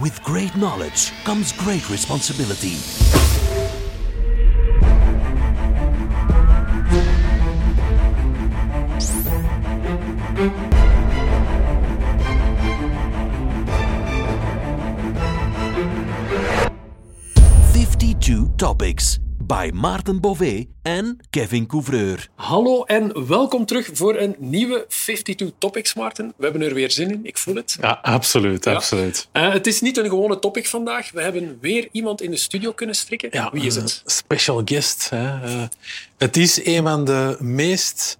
With great knowledge comes great responsibility. Fifty-two topics by Maarten Bové en Kevin Couvreur. Hallo en welkom terug voor een nieuwe 52 Topics, Maarten. We hebben er weer zin in, ik voel het. Ja, absoluut, absoluut. Uh, het is niet een gewone topic vandaag. We hebben weer iemand in de studio kunnen strikken. Ja, Wie is een het? Special guest. Hè. Uh, het is een van de meest...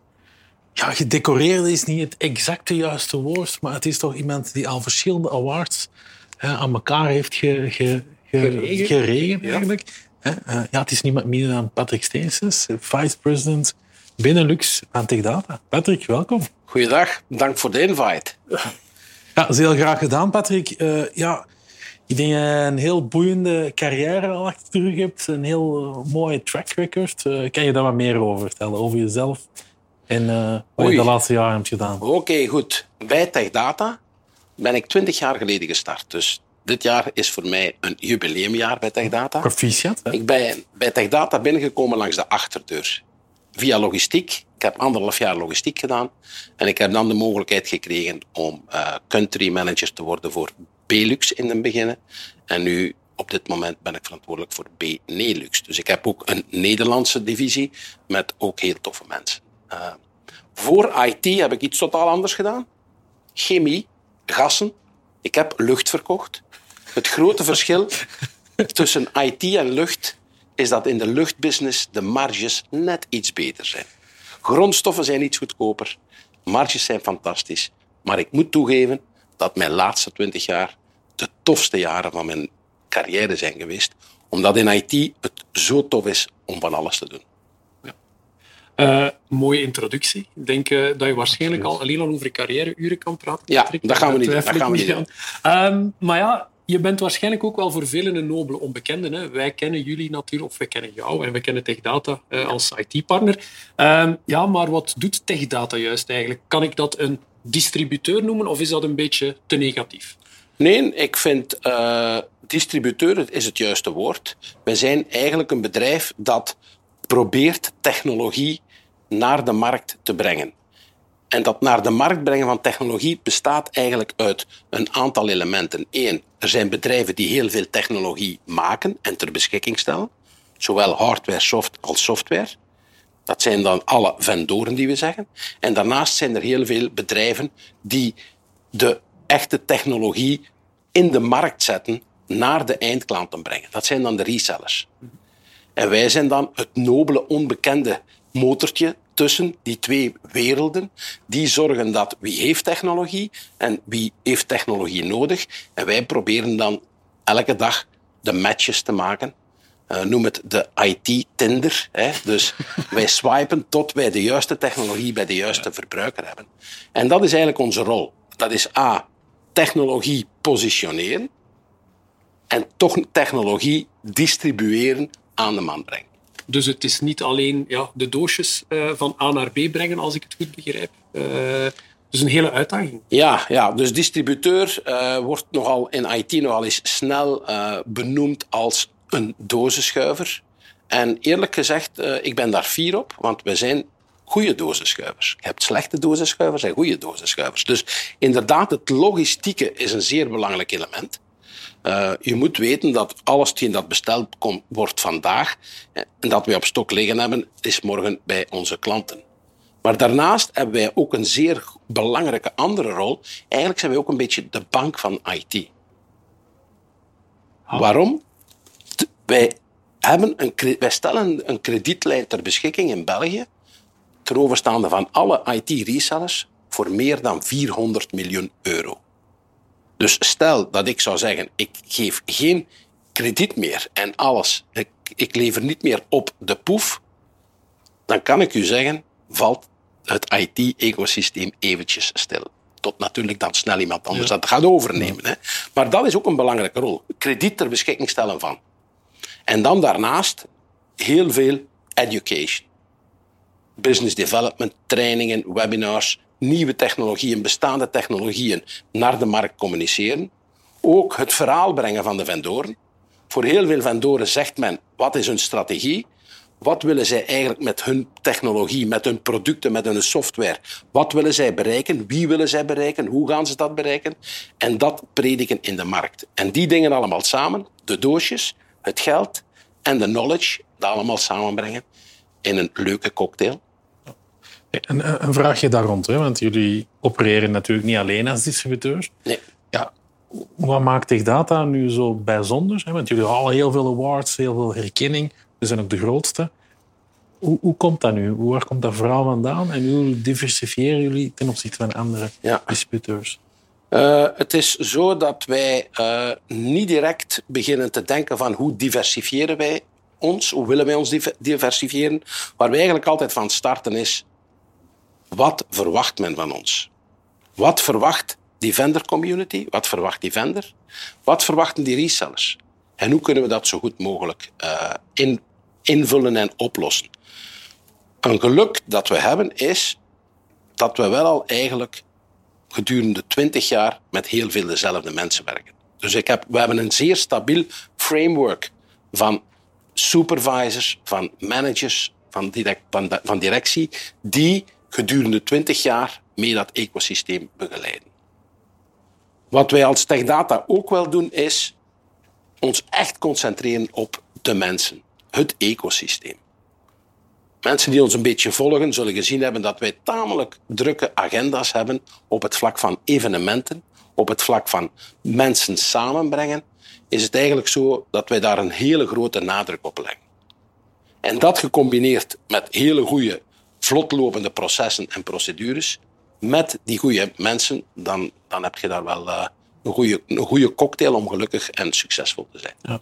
Ja, gedecoreerde is niet het exacte juiste woord, maar het is toch iemand die al verschillende awards hè, aan elkaar heeft ge, ge, ge, Geregen. geregen, Ja. eigenlijk. Hè, uh, ja, het is niemand minder dan Patrick Steensens, vice-president Benelux aan Tech Data. Patrick, welkom. Goeiedag, dank voor de invite. Ja, dat is heel graag gedaan, Patrick. Uh, ja, ik denk dat je een heel boeiende carrière al achter de rug hebt. Een heel uh, mooie track record. Uh, kan je daar wat meer over vertellen? Over jezelf en uh, wat je de laatste jaren hebt gedaan? Oké, goed. Bij TechData ben ik twintig jaar geleden gestart. Dus dit jaar is voor mij een jubileumjaar bij TechData. Proficiat, hè? Ik ben bij TechData binnengekomen langs de achterdeur. Via logistiek. Ik heb anderhalf jaar logistiek gedaan. En ik heb dan de mogelijkheid gekregen om uh, country manager te worden voor Belux in het begin. En nu, op dit moment, ben ik verantwoordelijk voor Benelux. Dus ik heb ook een Nederlandse divisie met ook heel toffe mensen. Uh, voor IT heb ik iets totaal anders gedaan. Chemie, gassen. Ik heb lucht verkocht. Het grote verschil tussen IT en lucht is dat in de luchtbusiness de marges net iets beter zijn. Grondstoffen zijn iets goedkoper, marges zijn fantastisch. Maar ik moet toegeven dat mijn laatste twintig jaar de tofste jaren van mijn carrière zijn geweest. Omdat in IT het zo tof is om van alles te doen. Uh, mooie introductie. Ik denk uh, dat je waarschijnlijk al alleen al over carrièreuren kan praten. Ja, Patrick. dat gaan we niet. Dat gaan we niet. Um, maar ja, je bent waarschijnlijk ook wel voor velen een nobele onbekende. Hè? Wij kennen jullie natuurlijk, of wij kennen jou en wij kennen TechData uh, als IT-partner. Um, ja, maar wat doet TechData juist eigenlijk? Kan ik dat een distributeur noemen of is dat een beetje te negatief? Nee, ik vind distributeur is het juiste woord. Wij zijn eigenlijk een bedrijf dat probeert technologie naar de markt te brengen. En dat naar de markt brengen van technologie bestaat eigenlijk uit een aantal elementen. Eén, er zijn bedrijven die heel veel technologie maken en ter beschikking stellen. Zowel hardware soft als software. Dat zijn dan alle vendoren die we zeggen. En daarnaast zijn er heel veel bedrijven die de echte technologie in de markt zetten naar de eindklanten brengen. Dat zijn dan de resellers. En wij zijn dan het nobele, onbekende motortje tussen die twee werelden. Die zorgen dat wie heeft technologie en wie heeft technologie nodig. En wij proberen dan elke dag de matches te maken. Uh, noem het de IT-Tinder. Dus wij swipen tot wij de juiste technologie bij de juiste verbruiker hebben. En dat is eigenlijk onze rol. Dat is A, technologie positioneren. En toch technologie distribueren aan de man brengen. Dus het is niet alleen ja, de doosjes uh, van A naar B brengen, als ik het goed begrijp. Uh, dus een hele uitdaging. Ja, ja dus distributeur uh, wordt nogal in IT nogal eens snel benoemd als een dozenschuiver. En eerlijk gezegd, ik ben daar fier op, want we zijn goede dozenschuivers. Je hebt slechte dozenschuivers en goede dozenschuivers. Dus inderdaad, het logistieke is een zeer belangrijk element. Uh, je moet weten dat alles dat besteld komt, wordt vandaag en dat we op stok liggen hebben, is morgen bij onze klanten. Maar daarnaast hebben wij ook een zeer belangrijke andere rol. Eigenlijk zijn wij ook een beetje de bank van IT. Oh. Waarom? Wij, hebben een, wij stellen een kredietlijn ter beschikking in België ten overstaande van alle IT-resellers voor meer dan 400 miljoen euro. Dus stel dat ik zou zeggen, ik geef geen krediet meer en alles, ik, ik lever niet meer op de poef, dan kan ik u zeggen, valt het IT-ecosysteem eventjes stil. Tot natuurlijk dan snel iemand anders ja. dat gaat overnemen. Hè. Maar dat is ook een belangrijke rol. Krediet ter beschikking stellen van. En dan daarnaast heel veel education. Business development, trainingen, webinars, nieuwe technologieën, bestaande technologieën naar de markt communiceren. ook het verhaal brengen van de vendoren. Voor heel veel vendoren zegt men, wat is hun strategie? Wat willen zij eigenlijk met hun technologie, met hun producten, met hun software? Wat willen zij bereiken? Wie willen zij bereiken? Hoe gaan ze dat bereiken? En dat prediken in de markt. En die dingen allemaal samen, de doosjes, het geld en de knowledge, dat allemaal samenbrengen in een leuke cocktail. Een, een vraagje daar rond, hè? want jullie opereren natuurlijk niet alleen als distributeur. Nee. Ja, wat maakt Tech Data nu zo bijzonder? Hè? Want jullie halen heel veel awards, heel veel herkenning. We zijn ook de grootste. Hoe, hoe komt dat nu? Waar komt dat verhaal vandaan? En hoe diversifiëren jullie ten opzichte van andere Ja. distributeurs? Eh, het is zo dat wij eh, niet direct beginnen te denken van hoe diversifiëren wij ons, hoe willen wij ons div- diversifiëren. Waar wij eigenlijk altijd van starten is, wat verwacht men van ons? Wat verwacht die vendor community? Wat verwacht die vendor? Wat verwachten die resellers? En hoe kunnen we dat zo goed mogelijk eh, in, invullen en oplossen? Een geluk dat we hebben is dat we wel al eigenlijk gedurende twintig jaar met heel veel dezelfde mensen werken. Dus ik heb, we hebben een zeer stabiel framework van supervisors, van managers, van, direct, van, van directie, die gedurende twintig jaar mee dat ecosysteem begeleiden. Wat wij als TechData ook wel doen, is ons echt concentreren op de mensen, het ecosysteem. Mensen die ons een beetje volgen, zullen gezien hebben dat wij tamelijk drukke agenda's hebben op het vlak van evenementen, op het vlak van mensen samenbrengen. Is het eigenlijk zo dat wij daar een hele grote nadruk op leggen. En dat gecombineerd met hele goede, vlotlopende processen en procedures, met die goede mensen, dan, dan heb je daar wel eh, een, goede, een goede cocktail om gelukkig en succesvol te zijn.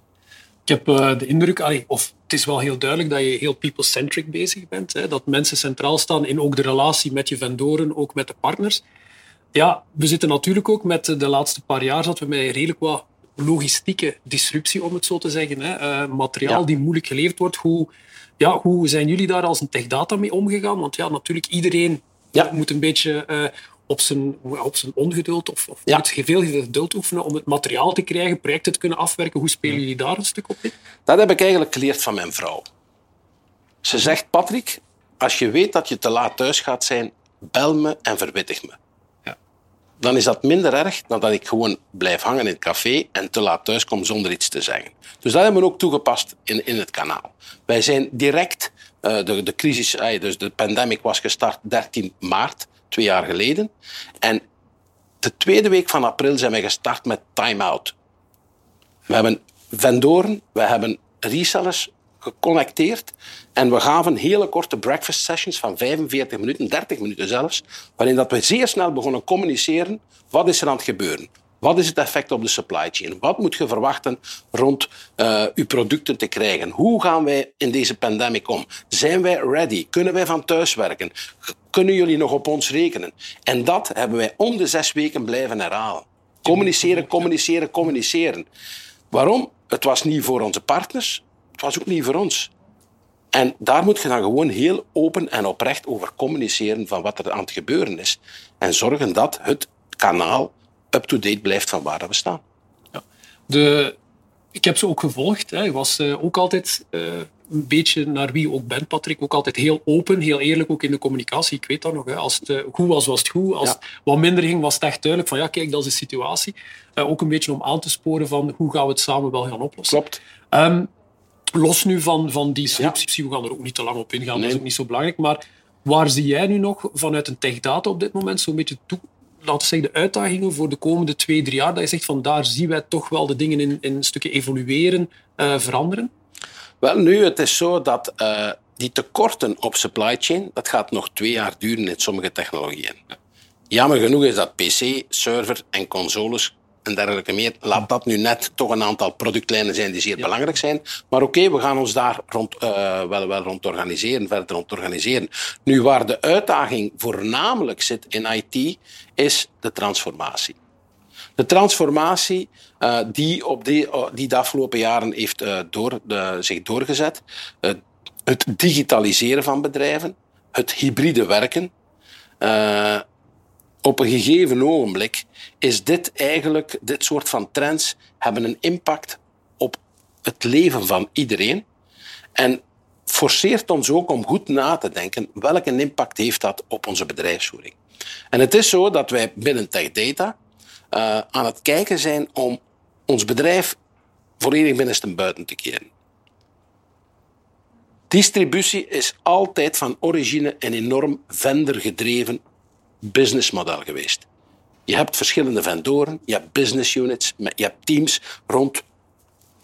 Ik heb eh, de indruk, allee, of het is wel heel duidelijk dat je heel people-centric bezig bent. Hè, dat mensen centraal staan in ook de relatie met je vendoren, ook met de partners. Ja, we zitten natuurlijk ook met de laatste paar jaar dat we met redelijk wat logistieke disruptie, om het zo te zeggen. Hè. Eh, materiaal Ja. die moeilijk geleverd wordt. Hoe, ja, hoe zijn jullie daar als een TechData mee omgegaan? Want ja, natuurlijk, iedereen Ja. moet een beetje eh, op, zijn, op zijn ongeduld of, of Ja. moet veel geduld oefenen om het materiaal te krijgen, projecten te kunnen afwerken. Hoe spelen jullie daar een stuk op in? Dat heb ik eigenlijk geleerd van mijn vrouw. Ze zegt, Patrick, als je weet dat je te laat thuis gaat zijn, bel me en verwittig me. Dan is dat minder erg dan dat ik gewoon blijf hangen in het café en te laat thuis kom zonder iets te zeggen. Dus dat hebben we ook toegepast in, in het kanaal. Wij zijn direct, eh, de, de crisis, eh, dus de pandemic was gestart 13 maart, twee jaar geleden. En de tweede week van april zijn wij gestart met time-out. We hebben vendoren, we hebben resellers geconnecteerd en we gaven hele korte breakfast sessions van 45 minuten, 30 minuten zelfs, waarin dat we zeer snel begonnen communiceren. Wat is er aan het gebeuren? Wat is het effect op de supply chain? Wat moet je verwachten rond eh, uw producten te krijgen? Hoe gaan wij in deze pandemic om? Zijn wij ready? Kunnen wij van thuis werken? Kunnen jullie nog op ons rekenen? En dat hebben wij om de zes weken blijven herhalen. Communiceren, communiceren, communiceren. Waarom? Het was niet voor onze partners, het was ook niet voor ons. En daar moet je dan gewoon heel open en oprecht over communiceren van wat er aan het gebeuren is. En zorgen dat het kanaal up-to-date blijft van waar we staan. De, ik heb ze ook gevolgd. Hè. Ik was eh, ook altijd eh, een beetje naar wie je ook bent, Patrick. Ook altijd heel open, heel eerlijk, ook in de communicatie. Ik weet dat nog. Hè. Als het eh, goed was, was het goed. Als Ja. het wat minder ging, was het echt duidelijk van ja, kijk, dat is de situatie. Ook een beetje om aan te sporen van hoe gaan we het samen wel gaan oplossen. Klopt. Ehm, los nu van, van die disruptie, we gaan er ook niet te lang op ingaan, dat is Nee. ook niet zo belangrijk. Maar waar zie jij nu nog vanuit een techdata op dit moment zo'n beetje toe, laten we zeggen, de uitdagingen voor de komende twee, drie jaar? Dat je zegt van daar zien wij toch wel de dingen in, in stukken evolueren, eh, veranderen. Wel, nu, het is zo dat eh, die tekorten op supply chain, dat gaat nog twee jaar duren in sommige technologieën. Jammer genoeg is dat PC, server en consoles en dergelijke meer, laat dat nu net toch een aantal productlijnen zijn die zeer belangrijk zijn. Maar oké, we gaan ons daar rond, eh, wel, wel rond organiseren, verder rond organiseren. Nu, waar de uitdaging voornamelijk zit in IT, is de transformatie. De transformatie eh, die, op die, oh, die de afgelopen jaren heeft eh, door, de, zich doorgezet. Eh, het digitaliseren van bedrijven, het hybride werken. Eh, op een gegeven ogenblik is dit eigenlijk, dit soort van trends hebben een impact op het leven van iedereen. En forceert ons ook om goed na te denken welke impact heeft dat op onze bedrijfsvoering. En het is zo dat wij binnen Tech Data uh, aan het kijken zijn om ons bedrijf volledig binnenste buiten te keren. Distributie is altijd van origine een enorm vendorgedreven businessmodel geweest. Je hebt verschillende vendoren, je hebt business units, je hebt teams rond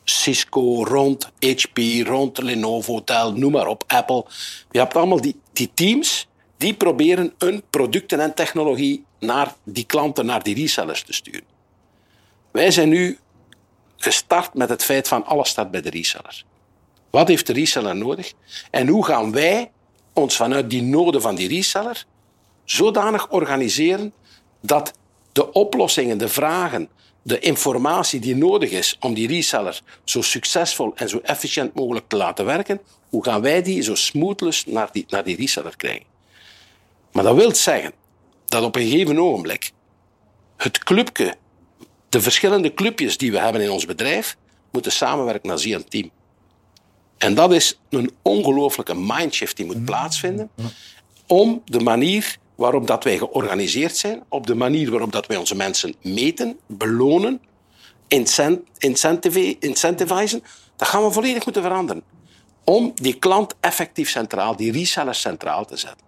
Cisco, rond HP, rond Lenovo, Dell, noem maar op, Apple. Je hebt allemaal die, die teams die proberen hun producten en technologie naar die klanten, naar die resellers te sturen. Wij zijn nu gestart met het feit van alles staat bij de reseller. Wat heeft de reseller nodig? En hoe gaan wij ons vanuit die noden van die reseller zodanig organiseren dat de oplossingen, de vragen, de informatie die nodig is om die reseller zo succesvol en zo efficiënt mogelijk te laten werken, hoe gaan wij die zo smoothless naar die, naar die reseller krijgen? Maar dat wil zeggen dat op een gegeven ogenblik het clubje, de verschillende clubjes die we hebben in ons bedrijf, moeten samenwerken als een team. En dat is een ongelooflijke mindshift die moet plaatsvinden om de manier waarop dat wij georganiseerd zijn, op de manier waarop dat wij onze mensen meten, belonen, incentivizen, dat gaan we volledig moeten veranderen. Om die klant effectief centraal, die resellers centraal te zetten.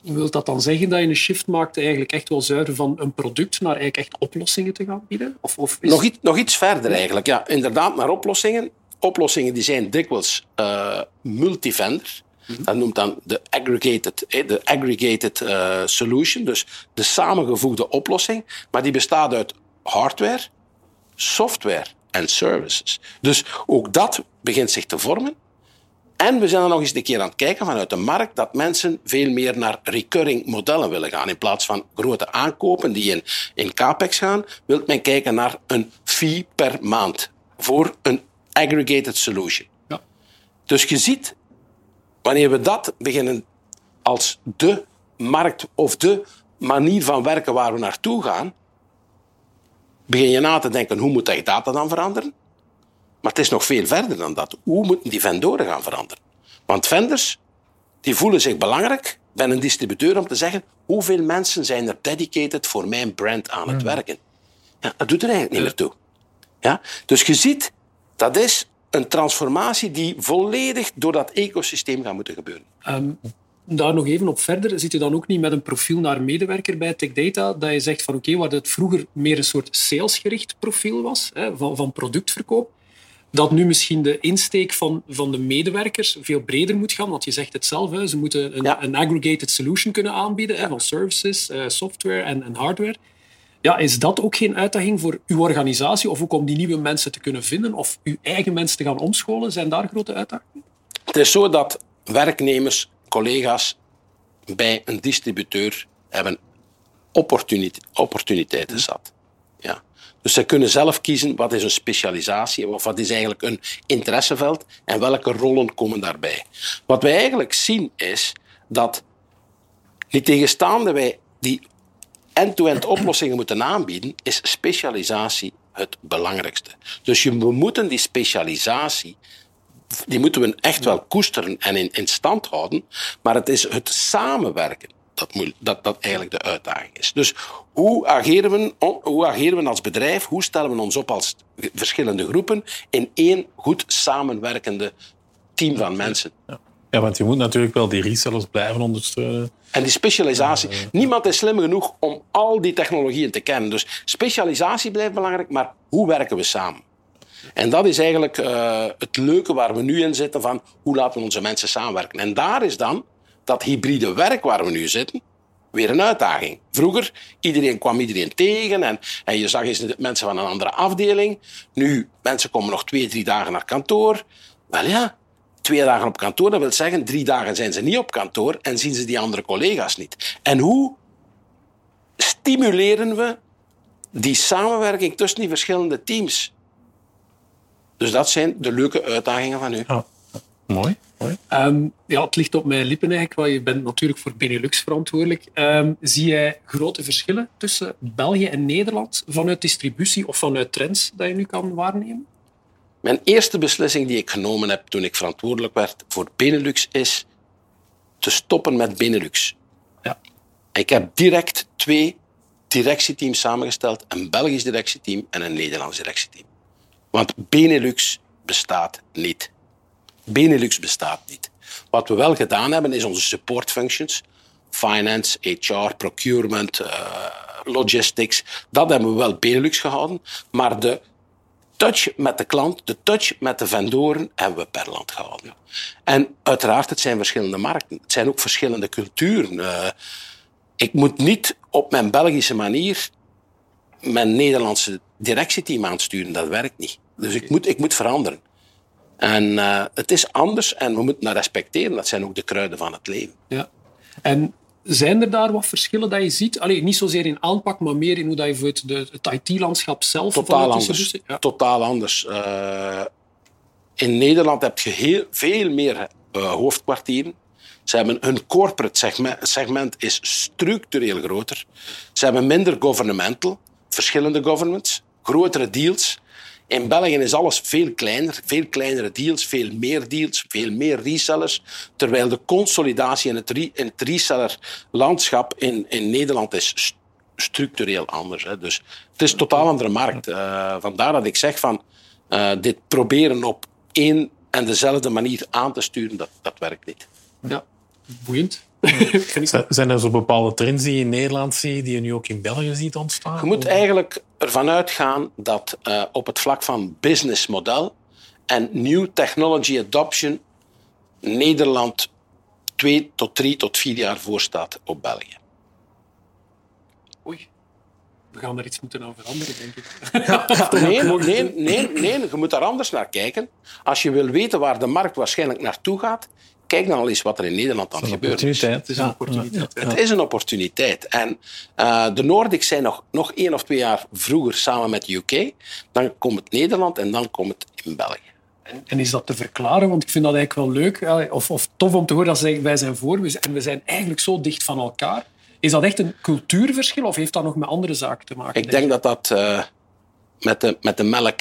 Wilt dat dan zeggen dat je een shift maakt eigenlijk echt wel zuiver van een product naar eigenlijk echt oplossingen te gaan bieden? Of, of nog, iets, nog iets verder eigenlijk, ja. Inderdaad, naar oplossingen. Oplossingen die zijn dikwijls uh, multivendor. Mhm. Dat noemt dan de aggregated, de aggregated uh, solution, dus de samengevoegde oplossing. Maar die bestaat uit hardware, software en services. Dus ook dat begint zich te vormen. En we zijn er nog eens een keer aan het kijken vanuit de markt dat mensen veel meer naar recurring modellen willen gaan. In plaats van grote aankopen die in, in capex gaan, wil men kijken naar een fee per maand voor een aggregated solution. Ja. Dus je ziet, wanneer we dat beginnen als de markt of de manier van werken waar we naartoe gaan, begin je na te denken hoe moet dat data dan veranderen? Maar het is nog veel verder dan dat. Hoe moeten die vendoren gaan veranderen? Want vendors die voelen zich belangrijk bij een distributeur om te zeggen hoeveel mensen zijn er dedicated voor mijn brand aan het hmm. werken. Ja, dat doet er eigenlijk niet meer toe. Ja? Dus je ziet, dat is een transformatie die volledig door dat ecosysteem gaat moeten gebeuren. Um, daar nog even op verder, zit je dan ook niet met een profiel naar medewerker bij Tech Data, dat je zegt van oké, okay, waar het vroeger meer een soort salesgericht profiel was, hè, van, van productverkoop, dat nu misschien de insteek van, van de medewerkers veel breder moet gaan. Want je zegt het zelf, hè, ze moeten een, een aggregated solution kunnen aanbieden hè, van services, uh, software en, en, hardware. Ja, is dat ook geen uitdaging voor uw organisatie of ook om die nieuwe mensen te kunnen vinden of uw eigen mensen te gaan omscholen? Zijn daar grote uitdagingen? Het is zo dat werknemers, collega's bij een distributeur hebben opportuniteiten zat. Ja. Dus zij kunnen zelf kiezen wat is een specialisatie of wat is eigenlijk een interesseveld en welke rollen komen daarbij. Wat wij eigenlijk zien is dat, niet tegenstaande wij die end-to-end oplossingen moeten aanbieden, is specialisatie het belangrijkste. Dus we moeten die specialisatie die moeten we echt wel koesteren en in, in stand houden. Maar het is het samenwerken dat, dat, dat eigenlijk de uitdaging is. Dus hoe ageren, we, hoe ageren we als bedrijf? Hoe stellen we ons op als verschillende groepen in één goed samenwerkende team van mensen? Ja. Ja want je moet natuurlijk wel die resellers blijven ondersteunen. En die specialisatie. Niemand is slim genoeg om al die technologieën te kennen. Dus specialisatie blijft belangrijk, maar hoe werken we samen? En dat is eigenlijk uh, het leuke waar we nu in zitten van hoe laten we onze mensen samenwerken. En daar is dan dat hybride werk waar we nu zitten, weer een uitdaging. Vroeger, iedereen kwam iedereen tegen en, en je zag eens mensen van een andere afdeling. Nu, mensen komen nog twee, drie dagen naar kantoor. Wel ja, twee dagen op kantoor, dat wil zeggen, drie dagen zijn ze niet op kantoor en zien ze die andere collega's niet. En hoe stimuleren we die samenwerking tussen die verschillende teams? Dus dat zijn de leuke uitdagingen van nu. Mooi. mooi. Ehm, ja, het ligt op mijn lippen eigenlijk, want je bent natuurlijk voor Benelux verantwoordelijk. Ehm, zie jij grote verschillen tussen België en Nederland vanuit distributie of vanuit trends dat je nu kan waarnemen? Mijn eerste beslissing die ik genomen heb toen ik verantwoordelijk werd voor Benelux is te stoppen met Benelux. Ja. Ik heb direct twee directieteams samengesteld. Een Belgisch directieteam en een Nederlands directieteam. Want Benelux bestaat niet. Benelux bestaat niet. Wat we wel gedaan hebben, is onze support functions. Finance, HR, procurement, uh, logistics. Dat hebben we wel Benelux gehouden. Maar de touch met de klant, de touch met de vendoren hebben we per land gehouden. En uiteraard, het zijn verschillende markten. Het zijn ook verschillende culturen. Uh, ik moet niet op mijn Belgische manier mijn Nederlandse directieteam aansturen. Dat werkt niet. Dus ik moet, ik moet veranderen. En uh, het is anders en we moeten dat respecteren. Dat zijn ook de kruiden van het leven. Ja. En zijn er daar wat verschillen dat je ziet? Allee, niet zozeer in aanpak, maar meer in hoe dat je het, de, het IT-landschap zelf... Totaal anders. Ja. Totaal anders. Uh, in Nederland heb je heel, veel meer uh, hoofdkwartieren. Ze hebben hun corporate segment, segment is structureel groter. Ze hebben minder governmental, verschillende governments, grotere deals. In België is alles veel kleiner, veel kleinere deals, veel meer deals, veel meer resellers. Terwijl de consolidatie in het, re, in het resellerlandschap in, in Nederland is structureel anders. Hè. Dus het is een totaal andere markt. Uh, vandaar dat ik zeg van uh, dit proberen op één en dezelfde manier aan te sturen, dat, dat werkt niet. Ja, boeiend. Zijn er zo bepaalde trends die je in Nederland ziet, die je nu ook in België ziet ontstaan? Je moet eigenlijk ervan uitgaan dat uh, op het vlak van businessmodel en new technology adoption Nederland twee tot drie tot vier jaar voor staat op België. Oei. We gaan er iets moeten aan veranderen, denk ik. Ja, nee, nee, nee, nee, je moet daar anders naar kijken. Als je wil weten waar de markt waarschijnlijk naartoe gaat, kijk dan al eens wat er in Nederland aan gebeurt. Het is een opportuniteit. Ja. Het is een opportuniteit. En uh, de Noordics zijn nog, nog één of twee jaar vroeger samen met de UK. Dan komt het Nederland en dan komt het in België. En, en, is dat te verklaren? Want ik vind dat eigenlijk wel leuk of, of tof om te horen dat ze wij zijn voor en we zijn eigenlijk zo dicht van elkaar. Is dat echt een cultuurverschil of heeft dat nog met andere zaken te maken? Ik denk, denk dat dat uh, met, de, met de melk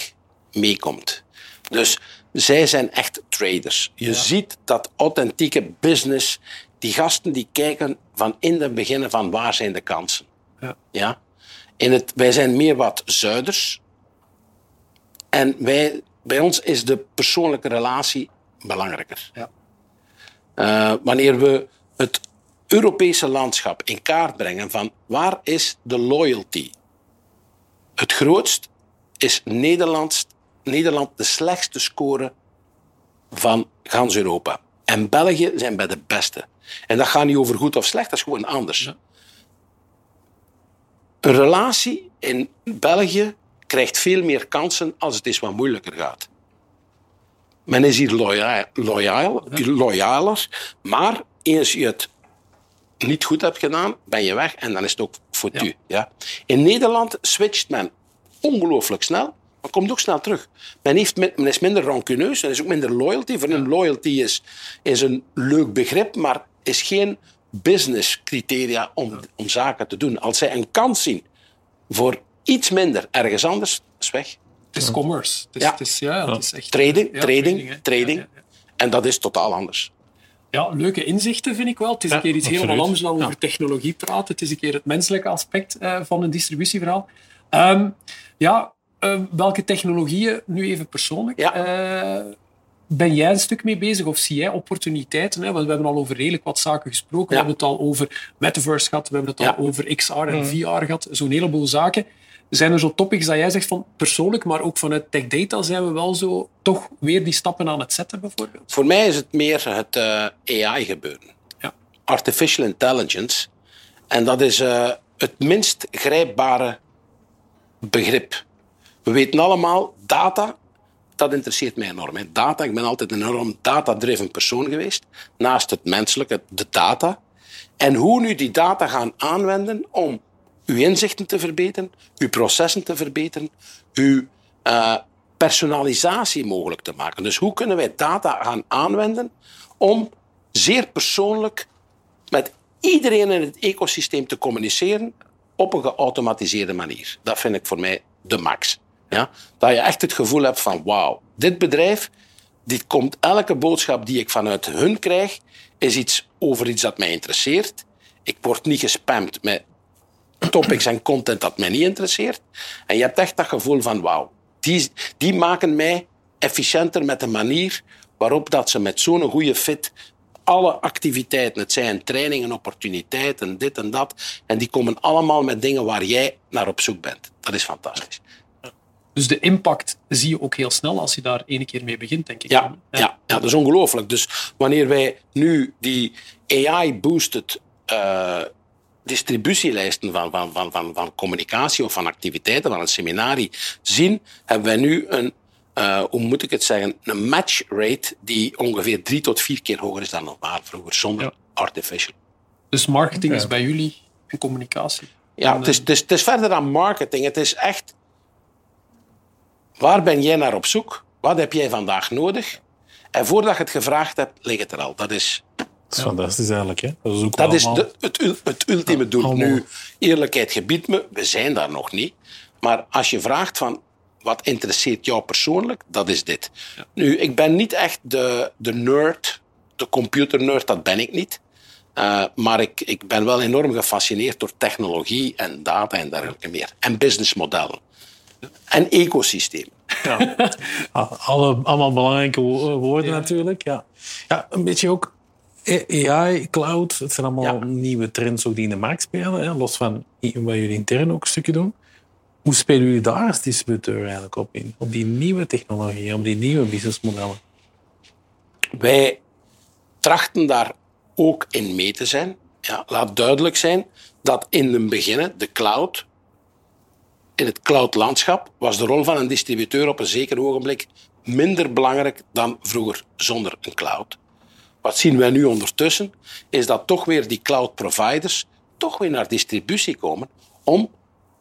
meekomt. Dus zij zijn echt traders. Je ja. ziet dat authentieke business, die gasten die kijken van in het begin van waar zijn de kansen. Ja. Ja? In het, wij zijn meer wat zuiders. En wij, bij ons is de persoonlijke relatie belangrijker. Ja. Uh, wanneer we het Europese landschap in kaart brengen van waar is de loyalty? Het grootst is Nederlands Nederland de slechtste score van gans Europa. En België zijn bij de beste. En dat gaat niet over goed of slecht, dat is gewoon anders. Ja. Een relatie in België krijgt veel meer kansen als het eens wat moeilijker gaat. Men is hier loyaal, loyaal, loyaler, maar eens je het niet goed hebt gedaan, ben je weg en dan is het ook foutu. Ja. Ja. In Nederland switcht men ongelooflijk snel maar komt ook snel terug. Men, heeft, men is minder rancuneus, er is ook minder loyalty. Voor een loyalty is, is een leuk begrip, maar is geen business criteria om, om zaken te doen. Als zij een kans zien voor iets minder ergens anders, is weg. Het is commerce. Het is, ja. Het is, ja, het is echt, trading, ja, trading, trading. Ja, En dat is totaal anders. Ja, leuke inzichten vind ik wel. Het is een keer iets absoluut. helemaal anders dan over technologie praten. Het is een keer het menselijke aspect uh, van een distributieverhaal. Um, ja, uh, welke technologieën, nu even persoonlijk, ja. uh, ben jij een stuk mee bezig of zie jij opportuniteiten? Hè? Want we hebben al over redelijk wat zaken gesproken. Ja. We hebben het al over metaverse gehad, we hebben het al over XR en mm. VR gehad, zo'n heleboel zaken. Zijn er zo topics dat jij zegt van persoonlijk, maar ook vanuit Tech Data zijn we wel zo toch weer die stappen aan het zetten bijvoorbeeld? Voor mij is het meer het uh, AI gebeuren. Ja. Artificial intelligence. En dat is het minst grijpbare begrip. We weten allemaal, data, dat interesseert mij enorm. Hè. Data, ik ben altijd een enorm data-driven persoon geweest. Naast het menselijke, de data. En hoe nu die data gaan aanwenden om uw inzichten te verbeteren, uw processen te verbeteren, uw uh, personalisatie mogelijk te maken. Dus hoe kunnen wij data gaan aanwenden om zeer persoonlijk met iedereen in het ecosysteem te communiceren op een geautomatiseerde manier. Dat vind ik voor mij de max. Ja? Dat je echt het gevoel hebt van wauw, dit bedrijf, dit komt elke boodschap die ik vanuit hun krijg, is iets over iets dat mij interesseert. Ik word niet gespamd met topics en content dat mij niet interesseert. En je hebt echt dat gevoel van wauw, die, die maken mij efficiënter met de manier waarop dat ze met zo'n goede fit alle activiteiten, het zijn trainingen, opportuniteiten, dit en dat, en die komen allemaal met dingen waar jij naar op zoek bent. Dat is fantastisch. Dus de impact zie je ook heel snel als je daar ene keer mee begint, denk ik. Ja, ja. ja, dat is ongelooflijk. Dus wanneer wij nu die AI-boosted uh, distributielijsten van, van, van, van, van communicatie of van activiteiten, van een seminarie zien, hebben wij nu een, uh, hoe moet ik het zeggen, een match rate die ongeveer drie tot vier keer hoger is dan normaal vroeger, zonder ja. artificial. Dus marketing is bij jullie en communicatie? Ja, en, het, is, het, is, het is verder dan marketing. Het is echt, waar ben jij naar op zoek? Wat heb jij vandaag nodig? En voordat je het gevraagd hebt, ligt het er al. Dat is dat is fantastisch eigenlijk. Hè? Dat is, ook dat is de, het, het ultieme ja, doel. Allemaal. Nu, eerlijkheid gebiedt me, we zijn daar nog niet. Maar als je vraagt van wat interesseert jou persoonlijk, dat is dit. Ja. Nu, ik ben niet echt de, de nerd, de computernerd, dat ben ik niet. Uh, maar ik, ik ben wel enorm gefascineerd door technologie en data en dergelijke meer. En businessmodellen. En ecosysteem. Ja. Alle, allemaal belangrijke woorden ja. natuurlijk. Ja. ja, een beetje ook AI, cloud, het zijn allemaal ja. nieuwe trends ook die in de markt spelen. Hè? Los van wat jullie intern ook een stukje doen. Hoe spelen jullie daar als distributeur eigenlijk op in? Op die nieuwe technologieën, op die nieuwe businessmodellen? Wij trachten daar ook in mee te zijn. Ja, laat duidelijk zijn dat in het begin de cloud, in het cloud-landschap, was de rol van een distributeur op een zeker ogenblik minder belangrijk dan vroeger zonder een cloud. Wat zien wij nu ondertussen? Is dat toch weer die cloud providers toch weer naar distributie komen om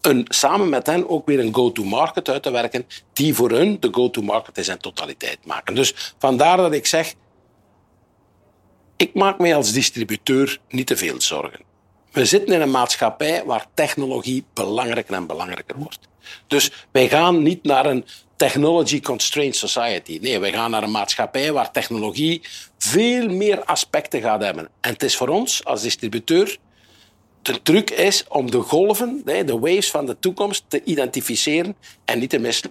een, samen met hen ook weer een go-to-market uit te werken die voor hun de go-to-market in zijn totaliteit maken. Dus vandaar dat ik zeg, ik maak mij als distributeur niet te veel zorgen. We zitten in een maatschappij waar technologie belangrijker en belangrijker wordt. Dus wij gaan niet naar een technology constrained society. Nee, wij gaan naar een maatschappij waar technologie veel meer aspecten gaat hebben. En het is voor ons als distributeur de truc is om de golven, de waves van de toekomst te identificeren en niet te missen.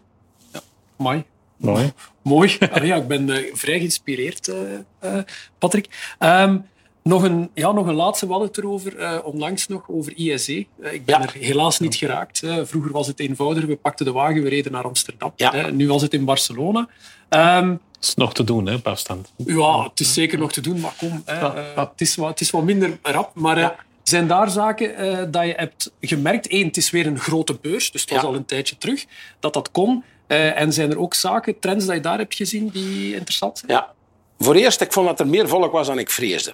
Ja, mooi. Mooi. Mooi. ja, ik ben uh, vrij geïnspireerd, uh, uh, Patrick. Um, nog een, ja, nog een laatste, het erover, uh, onlangs nog, over ISE. Uh, ik ben ja. er helaas niet geraakt. Uh, vroeger was het eenvoudiger, we pakten de wagen, we reden naar Amsterdam. Ja. nu was het in Barcelona. Um, het is nog te doen, hè, op afstand. Ja, het is zeker nog te doen, maar kom. Hè, het, is wat, het is wat minder rap, maar zijn daar zaken dat je hebt gemerkt? Eén, het is weer een grote beurs, dus het was al een tijdje terug dat dat kon. en zijn er ook zaken, trends dat je daar hebt gezien die interessant zijn? Ja, voor eerst, ik vond dat er meer volk was dan ik vreesde.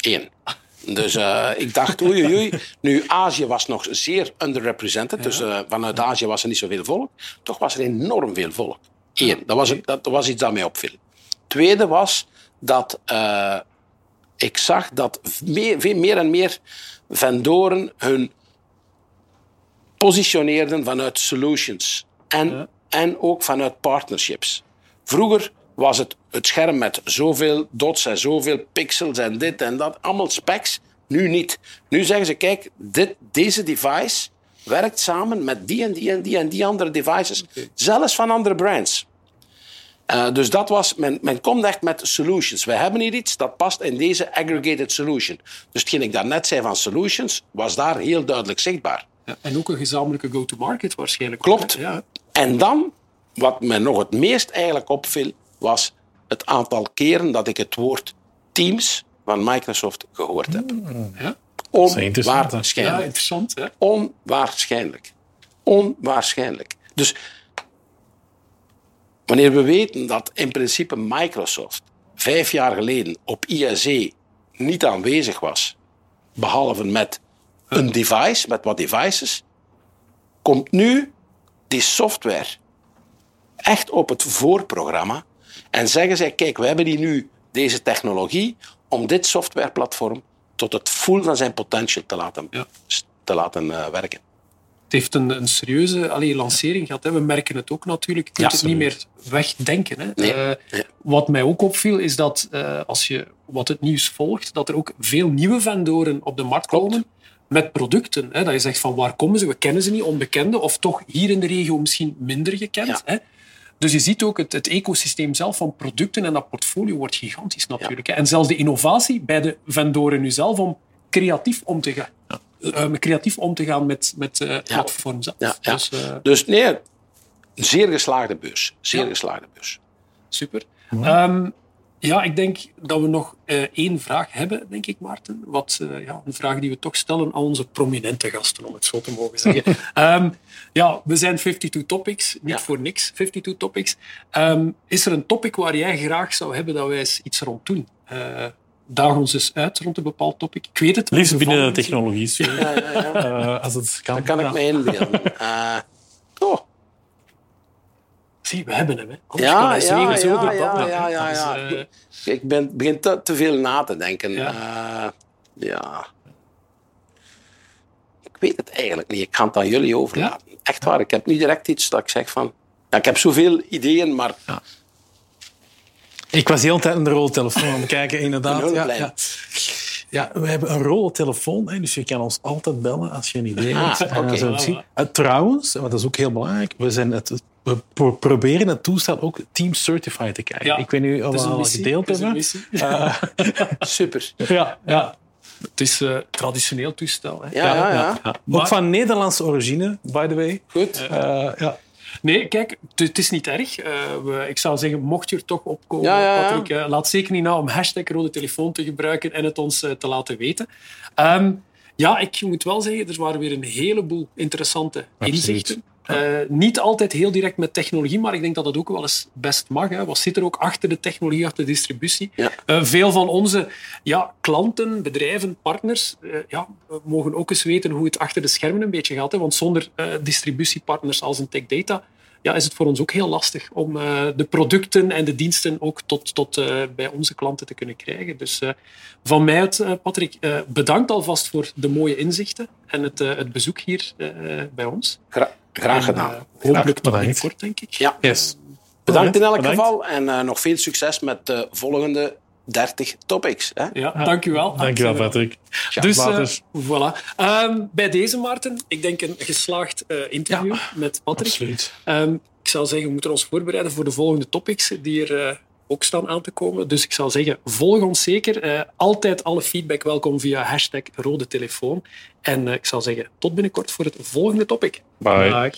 Eén. Dus uh, ik dacht, oei, oei, oei. Nu, Azië was nog zeer underrepresented. Ja. Dus uh, vanuit Azië was er niet zoveel volk. Toch was er enorm veel volk. Eén. Dat was, dat was iets dat mij opviel. Tweede was dat uh, ik zag dat meer, veel meer en meer vendoren hun positioneerden vanuit solutions. En, ja. en ook vanuit partnerships. Vroeger was het het scherm met zoveel dots en zoveel pixels en dit en dat. Allemaal specs. Nu niet. Nu zeggen ze, kijk, dit, deze device werkt samen met die en die en die en die andere devices. Okay. Zelfs van andere brands. Uh, dus dat was, men, men komt echt met solutions. Wij hebben hier iets dat past in deze aggregated solution. Dus hetgeen ik daarnet zei van solutions, was daar heel duidelijk zichtbaar. Ja, en ook een gezamenlijke go-to-market waarschijnlijk. Klopt. Ja. En dan, wat me nog het meest eigenlijk opviel, was het aantal keren dat ik het woord Teams van Microsoft gehoord heb. Mm, ja? Onwaarschijnlijk. Ja, interessant. Hè? Onwaarschijnlijk. Onwaarschijnlijk. Dus wanneer we weten dat in principe Microsoft vijf jaar geleden op ISE niet aanwezig was, behalve met een device, met wat devices, komt nu die software echt op het voorprogramma en zeggen zij, kijk, we hebben hier nu deze technologie om dit softwareplatform tot het full van zijn potential te laten, Ja. te laten eh, werken. Het heeft een, een serieuze allee, lancering gehad. Hè. We merken het ook natuurlijk. Je kunt Ja, het niet meer wegdenken. Hè. Nee, Eh, nee. Wat mij ook opviel, is dat eh, als je wat het nieuws volgt, dat er ook veel nieuwe vendoren op de markt Klopt. komen met producten. Hè. Dat je zegt van waar komen ze? We kennen ze niet, onbekende. Of toch hier in de regio misschien minder gekend. Ja. Hè. Dus je ziet ook het, het ecosysteem zelf van producten en dat portfolio wordt gigantisch natuurlijk. hè. En zelfs de innovatie bij de vendoren nu zelf om creatief om te gaan. eh, creatief om te gaan met, met eh platforms. zelf. Ja, ja. Dus eh, Dus nee, een zeer geslaagde beurs. Zeer Ja. geslaagde beurs. super. Ehm, ja, ik denk dat we nog eh, één vraag hebben, denk ik, Maarten. Wat, eh, ja, een vraag die we toch stellen aan onze prominente gasten, om het zo te mogen zeggen. Ehm, ja, we zijn 52 Topics, niet Ja. voor niks 52 Topics. Ehm, is er een topic waar jij graag zou hebben dat wij eens iets rond doen? Eh daag ons eens uit rond een bepaald topic. Ik weet het. Liefst binnen de technologie. Ja, ja, ja. Eh, als het kan. Dat kan ik me inbeelden. Eh, Zie, we hebben hem. Hè. Anders Ja, kan hij ja, zo ja, ja, ja, hè. ja, ja. Dus, eh, ik ben, begin te, te veel na te denken. Ja. Ja. ja. Ik weet het eigenlijk niet. Ik ga het aan jullie overlaten. Echt waar. Ik heb niet direct iets dat ik zeg van... Ja, ik heb zoveel ideeën, maar Ik was heel tijd in de roltelefoon aan het kijken, inderdaad. Ja, ja. we hebben een roltelefoon, dus je kan ons altijd bellen als je een idee Ah, hebt. Zien. Eh, trouwens, want dat is ook heel belangrijk, we, zijn het, we pro- proberen het toestel ook Team Certified te krijgen. Ja, Ik weet niet of we al gedeeld hebben. missie. super. Ja, ja. Het is een traditioneel toestel. Hè. Ja, ja, ja. ja. Maar- Ook van Nederlandse origine, by the way. Goed. Eh, ja. Nee, kijk, het- is niet erg. Eh, we, ik zou zeggen, mocht je er toch opkomen, Ja, ja, ja. Patrick, eh, laat zeker niet na om hashtag rode telefoon te gebruiken en het ons eh, te laten weten. Ehm, ja, ik moet wel zeggen, er waren weer een heleboel interessante inzichten. Eh, niet altijd heel direct met technologie, maar ik denk dat dat ook wel eens best mag. Hè. Wat zit er ook achter de technologie, achter de distributie? Ja. Eh, veel van onze ja, klanten, bedrijven, partners eh, ja, mogen ook eens weten hoe het achter de schermen een beetje gaat. Hè. Want zonder distributiepartners als een Tech Data ja, is het voor ons ook heel lastig om eh, de producten en de diensten ook tot, tot eh, bij onze klanten te kunnen krijgen. Dus eh, van mij uit, eh, Patrick, eh, bedankt alvast voor de mooie inzichten en het, eh, het bezoek hier eh, bij ons. Gra- graag En, gedaan. eh, hopelijk tot bedankt. binnenkort, denk ik. Ja. Yes. Bedankt in elk Bedankt. geval en eh, nog veel succes met de volgende 30 topics. Hè? Ja, dank u wel. Dankjewel, Patrick. Dus eh, voilà. Ehm, bij deze, Maarten, ik denk een geslaagd eh, interview met Patrick. Absoluut. Ehm, ik zou zeggen, we moeten ons voorbereiden voor de volgende topics die er eh, ook staan aan te komen. Dus ik zou zeggen, volg ons zeker. Eh, altijd alle feedback welkom via hashtag rode telefoon. En eh, ik zou zeggen, tot binnenkort voor het volgende topic. Bye. Dag.